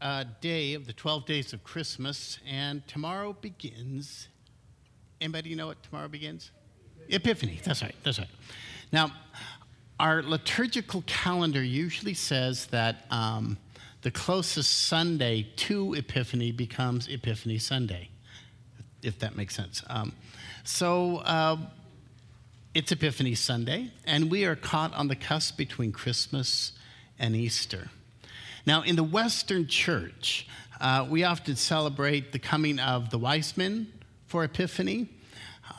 uh, day of the 12 days of Christmas, and tomorrow begins. Anybody know what tomorrow begins? Epiphany. That's right. That's right. Now, our liturgical calendar usually says that um, the closest Sunday to Epiphany becomes Epiphany Sunday, if that makes sense. Um, so uh, it's Epiphany Sunday, and we are caught on the cusp between Christmas and Easter. Now, in the Western church, uh, we often celebrate the coming of the wise men for Epiphany.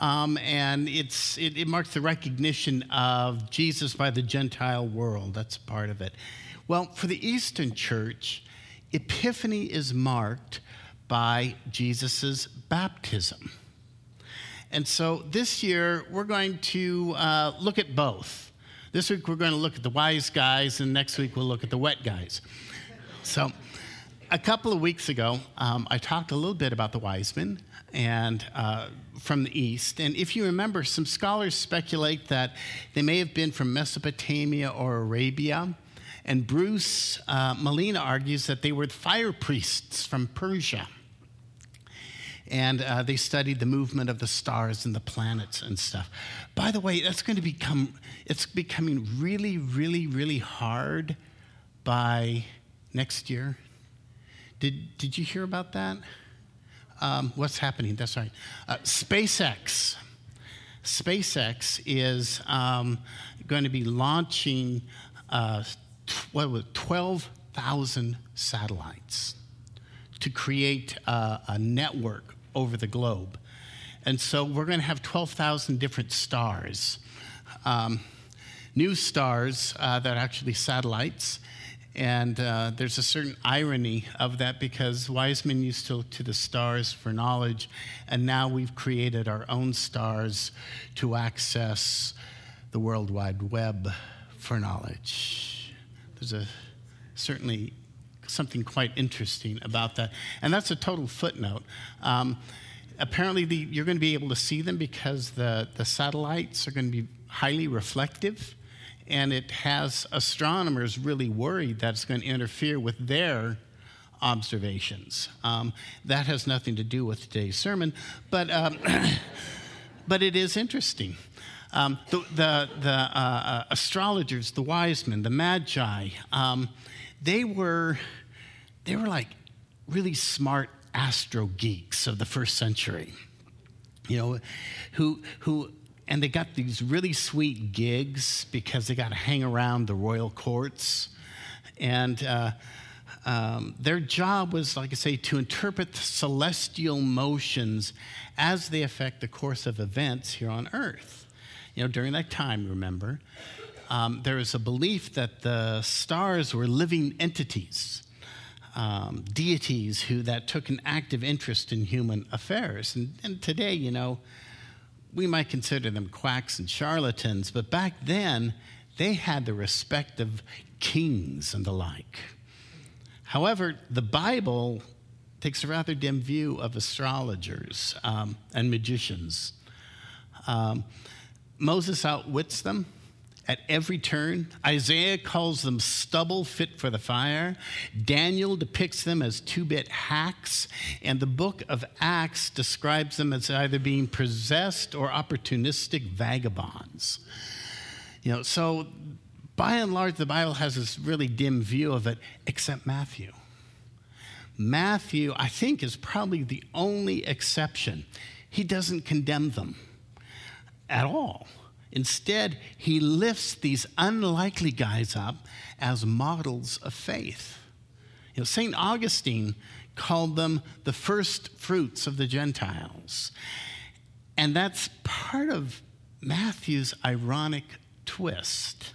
Um, and it, it, marks the recognition of Jesus by the Gentile world. That's part of it. Well, for the Eastern church, Epiphany is marked by Jesus' baptism. And so this year, we're going to uh, look at both. This week, we're going to look at the wise guys, and next week, we'll look at the wet guys. So, a couple of weeks ago, um, I talked a little bit about the wise men and uh, from the east. And if you remember, some scholars speculate that they may have been from Mesopotamia or Arabia. And Bruce uh, Malina argues that they were fire priests from Persia. And uh, they studied the movement of the stars and the planets and stuff. By the way, that's going to become, it's becoming really, really, really hard by next year. Did, did you hear about that? Um, what's happening? That's right. Uh, SpaceX. SpaceX is um, going to be launching uh, what was 12,000 satellites to create uh, a network over the globe. And so we're going to have 12,000 different stars. Um, new stars uh, that are actually satellites and uh, there's a certain irony of that because wise men used to look to the stars for knowledge, and now we've created our own stars to access the World Wide Web for knowledge. There's a certainly something quite interesting about that. And that's a total footnote. Um, apparently, the, you're going to be able to see them because the, the satellites are going to be highly reflective and it has astronomers really worried that it's going to interfere with their observations. Um, that has nothing to do with today's sermon, but, um, but it is interesting. Um, the the, the uh, uh, astrologers, the wise men, the magi, um, they were they were like really smart astro geeks of the first century. You know, who who and they got these really sweet gigs because they got to hang around the royal courts. And uh, um, their job was, like I say, to interpret the celestial motions as they affect the course of events here on earth. You know, during that time, remember, um, there was a belief that the stars were living entities. Um, deities who that took an active interest in human affairs. And, and today, you know, we might consider them quacks and charlatans, but back then, they had the respect of kings and the like. However, the Bible takes a rather dim view of astrologers um, and magicians. Um, Moses outwits them at every turn. Isaiah calls them stubble fit for the fire. Daniel depicts them as two bit hacks. And the book of Acts describes them as either being possessed or opportunistic vagabonds. You know, so by and large, the Bible has this really dim view of it, except Matthew. Matthew, I think, is probably the only exception. He doesn't condemn them at all. Instead, he lifts these unlikely guys up as models of faith. You know, St. Augustine called them the first fruits of the Gentiles. And that's part of Matthew's ironic twist.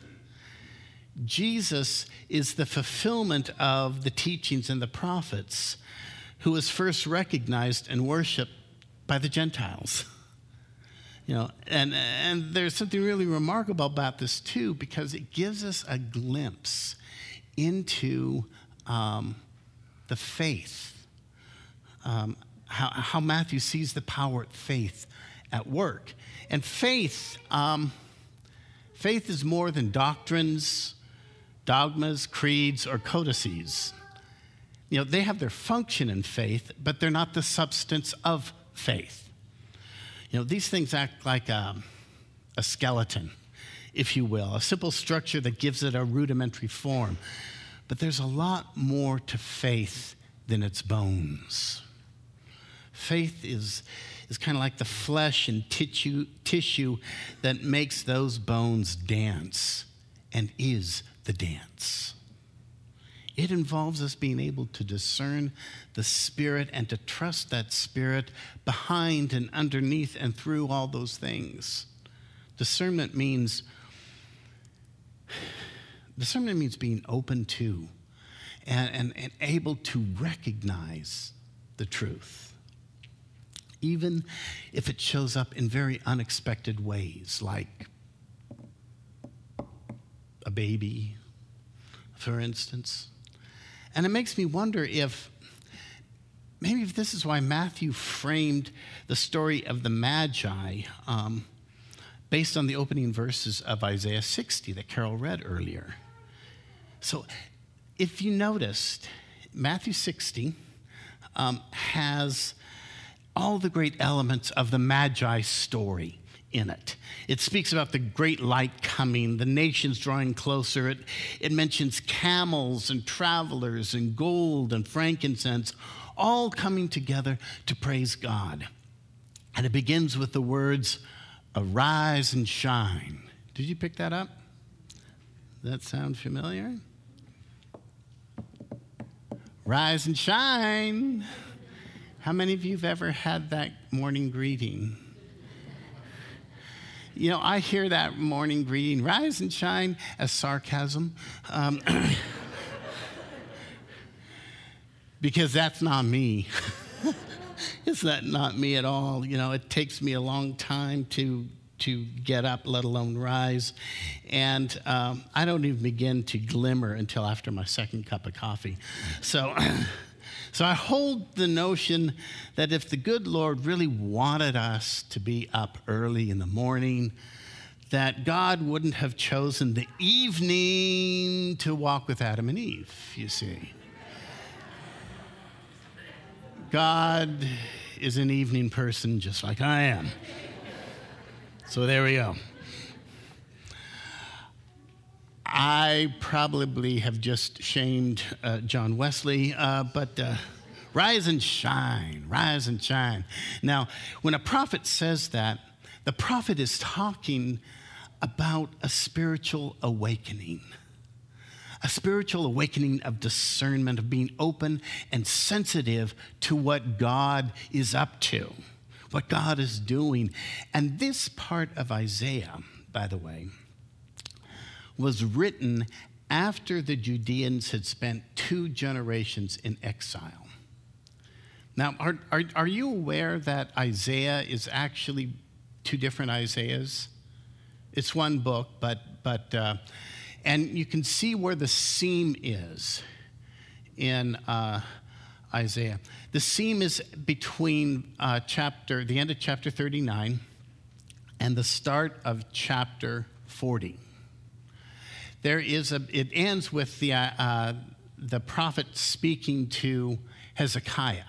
Jesus is the fulfillment of the teachings and the prophets who was first recognized and worshiped by the Gentiles. You know, and, and there's something really remarkable about this too, because it gives us a glimpse into um, the faith, um, how, how, Matthew sees the power of faith at work. And faith, um, faith is more than doctrines, dogmas, creeds, or codices. You know, they have their function in faith, but they're not the substance of faith. You know, these things act like a, a skeleton, if you will, a simple structure that gives it a rudimentary form. But there's a lot more to faith than its bones. Faith is, is kind of like the flesh and tissue, tissue that makes those bones dance and is the dance. It involves us being able to discern the Spirit and to trust that Spirit behind and underneath and through all those things. Discernment means discernment means being open to and, and, and able to recognize the truth. Even if it shows up in very unexpected ways, like a baby, for instance and it makes me wonder if maybe if this is why Matthew framed the story of the Magi um, based on the opening verses of Isaiah 60 that Carol read earlier. So if you noticed, Matthew 60 um, has all the great elements of the Magi story in it. It speaks about the great light coming, the nations drawing closer. It, it mentions camels and travelers and gold and frankincense, all coming together to praise God. And it begins with the words, Arise and shine. Did you pick that up? That sound familiar? Rise and shine. How many of you have ever had that morning greeting? You know, I hear that morning greeting, rise and shine, as sarcasm. Um, because that's not me. it's that not me at all. You know, it takes me a long time to to get up, let alone rise. And um, I don't even begin to glimmer until after my second cup of coffee. So So I hold the notion that if the good Lord really wanted us to be up early in the morning, that God wouldn't have chosen the evening to walk with Adam and Eve, you see. God is an evening person just like I am. So there we go. I probably have just shamed uh, John Wesley, uh, but uh, rise and shine, rise and shine. Now, when a prophet says that, the prophet is talking about a spiritual awakening. A spiritual awakening of discernment, of being open and sensitive to what God is up to, what God is doing. And this part of Isaiah, by the way, was written after the Judeans had spent two generations in exile. Now, are, are, are you aware that Isaiah is actually two different Isaiahs? It's one book, but, but uh, and you can see where the seam is in uh, Isaiah. The seam is between uh, chapter, the end of chapter 39 and the start of chapter 40 there is a, it ends with the, uh, uh, the prophet speaking to Hezekiah,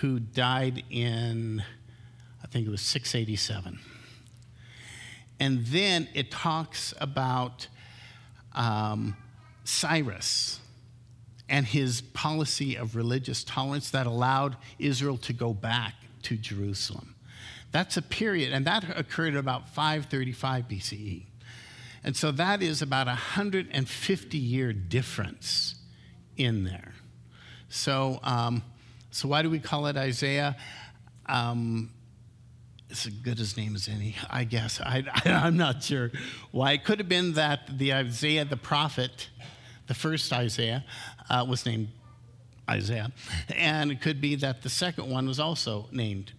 who died in, I think it was 687. And then it talks about um, Cyrus and his policy of religious tolerance that allowed Israel to go back to Jerusalem. That's a period, and that occurred about 535 BCE. And so that is about a 150 year difference in there. So, um, so why do we call it Isaiah? Um, it's as good as name as any, I guess. I, am not sure why. It could have been that the Isaiah the prophet, the first Isaiah, uh, was named Isaiah. And it could be that the second one was also named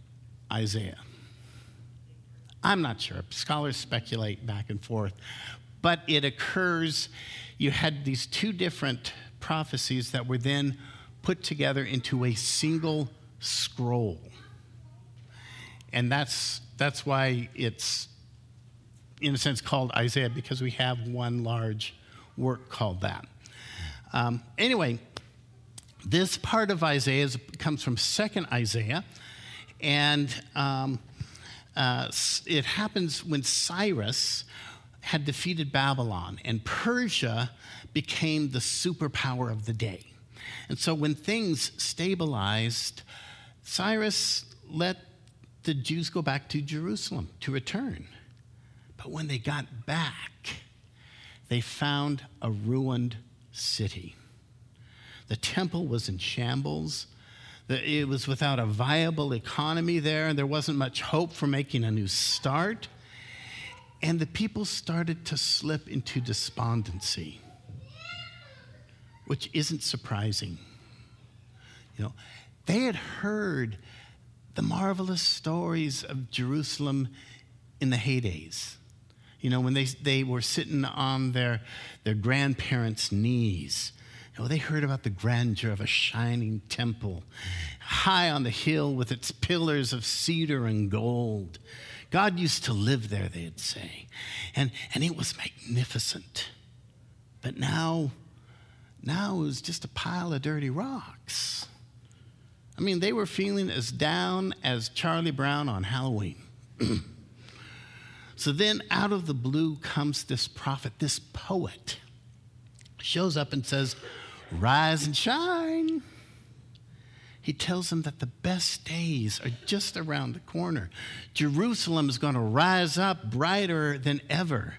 Isaiah. I'm not sure. Scholars speculate back and forth. But it occurs, you had these two different prophecies that were then put together into a single scroll. And that's, that's why it's, in a sense, called Isaiah, because we have one large work called that. Um, anyway, this part of Isaiah is, comes from Second Isaiah, and um, uh, it happens when Cyrus had defeated Babylon, and Persia became the superpower of the day. And so when things stabilized, Cyrus let the Jews go back to Jerusalem to return. But when they got back, they found a ruined city. The temple was in shambles. It was without a viable economy there, and there wasn't much hope for making a new start. And the people started to slip into despondency, which isn't surprising. You know, they had heard the marvelous stories of Jerusalem in the heydays. You know, when they, they were sitting on their, their grandparents' knees know, they heard about the grandeur of a shining temple high on the hill with its pillars of cedar and gold. God used to live there, they'd say. And, and it was magnificent. But now, now it was just a pile of dirty rocks. I mean, they were feeling as down as Charlie Brown on Halloween. so then, out of the blue comes this prophet, this poet, shows up and says, Rise and shine. He tells them that the best days are just around the corner. Jerusalem is going to rise up brighter than ever.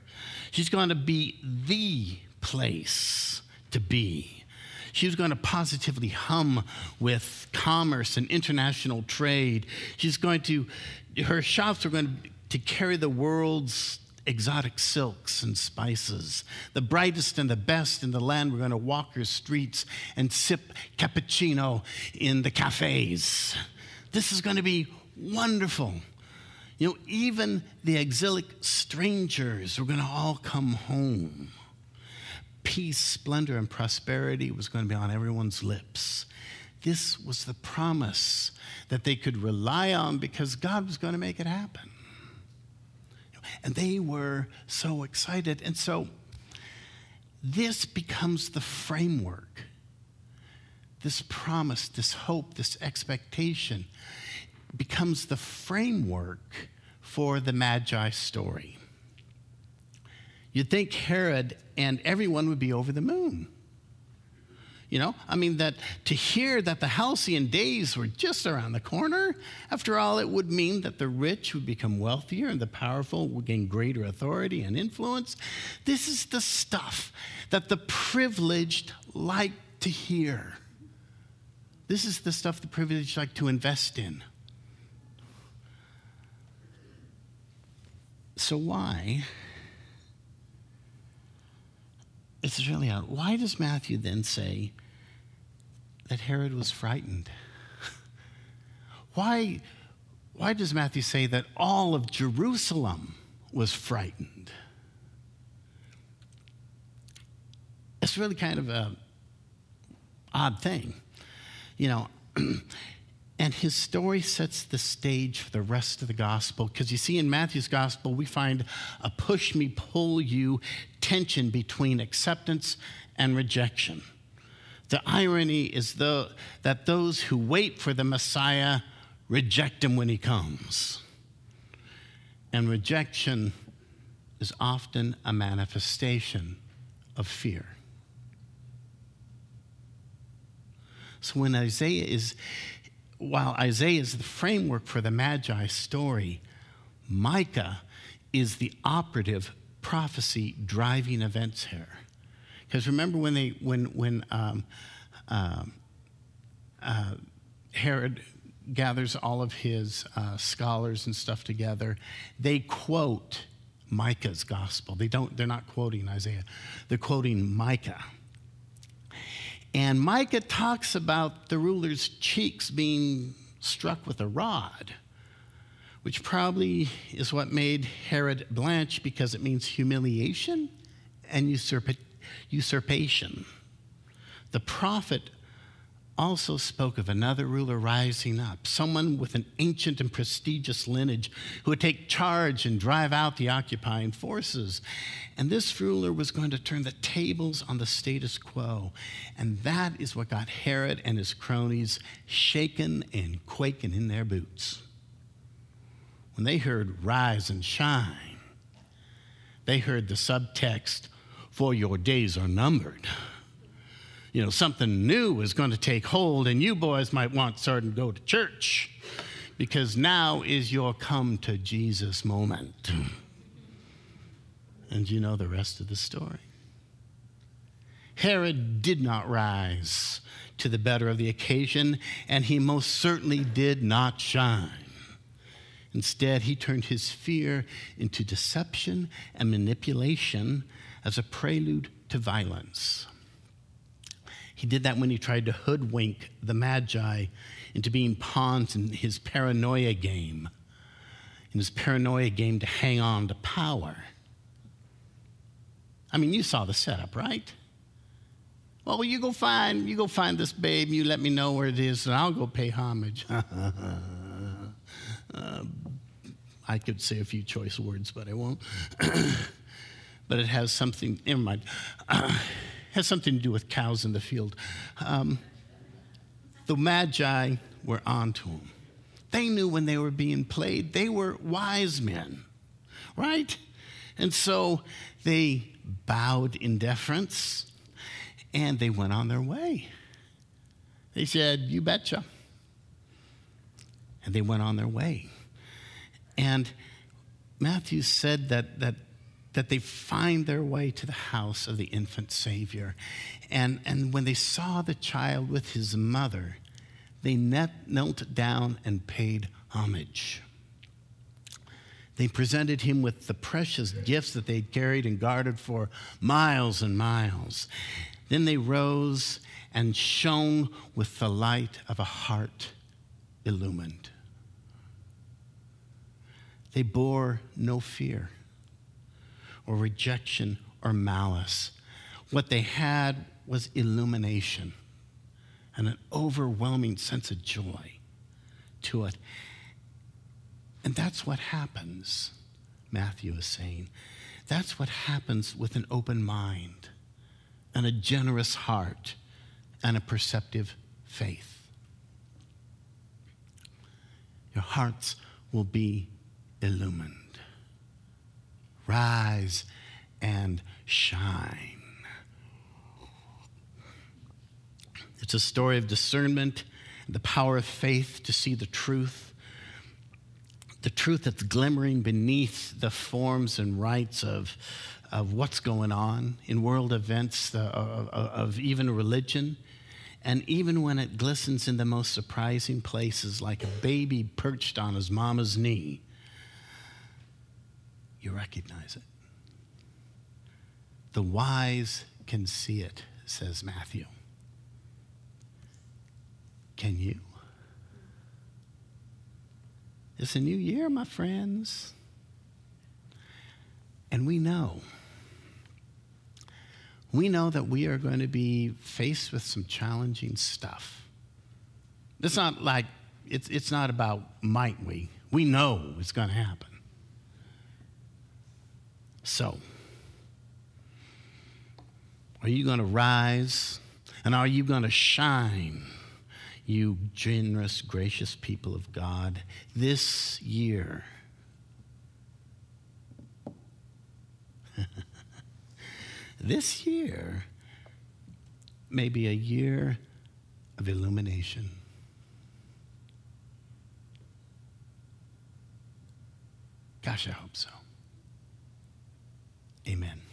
She's going to be the place to be. She's going to positively hum with commerce and international trade. She's going to, her shops are going to carry the world's exotic silks and spices. The brightest and the best in the land We're going to walk her streets and sip cappuccino in the cafes. This is going to be wonderful. You know, even the exilic strangers were going to all come home. Peace, splendor, and prosperity was going to be on everyone's lips. This was the promise that they could rely on because God was going to make it happen. And they were so excited. And so this becomes the framework. This promise, this hope, this expectation becomes the framework for the Magi story. You'd think Herod and everyone would be over the moon. You know, I mean, that to hear that the halcyon days were just around the corner, after all, it would mean that the rich would become wealthier and the powerful would gain greater authority and influence. This is the stuff that the privileged like to hear. This is the stuff the privileged like to invest in. So, why? It's really odd. Why does Matthew then say that Herod was frightened? why, why does Matthew say that all of Jerusalem was frightened? It's really kind of a odd thing. You know, And his story sets the stage for the rest of the gospel because you see, in Matthew's gospel, we find a push me, pull you tension between acceptance and rejection. The irony is the, that those who wait for the Messiah reject him when he comes. And rejection is often a manifestation of fear. So when Isaiah is while Isaiah is the framework for the Magi story, Micah is the operative prophecy driving events here. Because remember when they when when um, uh, uh, Herod gathers all of his uh, scholars and stuff together, they quote Micah's gospel. They don't. They're not quoting Isaiah. They're quoting Micah. And Micah talks about the ruler's cheeks being struck with a rod, which probably is what made Herod blanch because it means humiliation and usurp- usurpation. The prophet also spoke of another ruler rising up, someone with an ancient and prestigious lineage who would take charge and drive out the occupying forces. And this ruler was going to turn the tables on the status quo. And that is what got Herod and his cronies shaken and quaking in their boots. When they heard rise and shine, they heard the subtext, for your days are numbered you know, something new is going to take hold, and you boys might want to start and go to church because now is your come to Jesus moment. And you know the rest of the story. Herod did not rise to the better of the occasion, and he most certainly did not shine. Instead, he turned his fear into deception and manipulation as a prelude to violence. He did that when he tried to hoodwink the Magi into being pawns in his paranoia game, in his paranoia game to hang on to power. I mean, you saw the setup, right? Well, you go find you go find this babe. You let me know where it is, and I'll go pay homage. uh, I could say a few choice words, but I won't. but it has something. Never mind. Has something to do with cows in the field. Um, the Magi were onto him. They knew when they were being played, they were wise men, right? And so they bowed in deference and they went on their way. They said, You betcha. And they went on their way. And Matthew said that, that that they find their way to the house of the infant Savior. And, and when they saw the child with his mother, they knelt down and paid homage. They presented him with the precious gifts that they'd carried and guarded for miles and miles. Then they rose and shone with the light of a heart illumined. They bore no fear or rejection or malice. What they had was illumination and an overwhelming sense of joy to it. And that's what happens, Matthew is saying. That's what happens with an open mind and a generous heart and a perceptive faith. Your hearts will be illumined rise and shine. It's a story of discernment, the power of faith to see the truth, the truth that's glimmering beneath the forms and rites of, of what's going on in world events, uh, of, of even religion. And even when it glistens in the most surprising places, like a baby perched on his mama's knee, you recognize it. The wise can see it, says Matthew. Can you? It's a new year, my friends. And we know. We know that we are going to be faced with some challenging stuff. It's not like, it's, it's not about might we. We know it's going to happen. So, are you going to rise and are you going to shine, you generous, gracious people of God, this year? this year may be a year of illumination. Gosh, I hope so. Amen.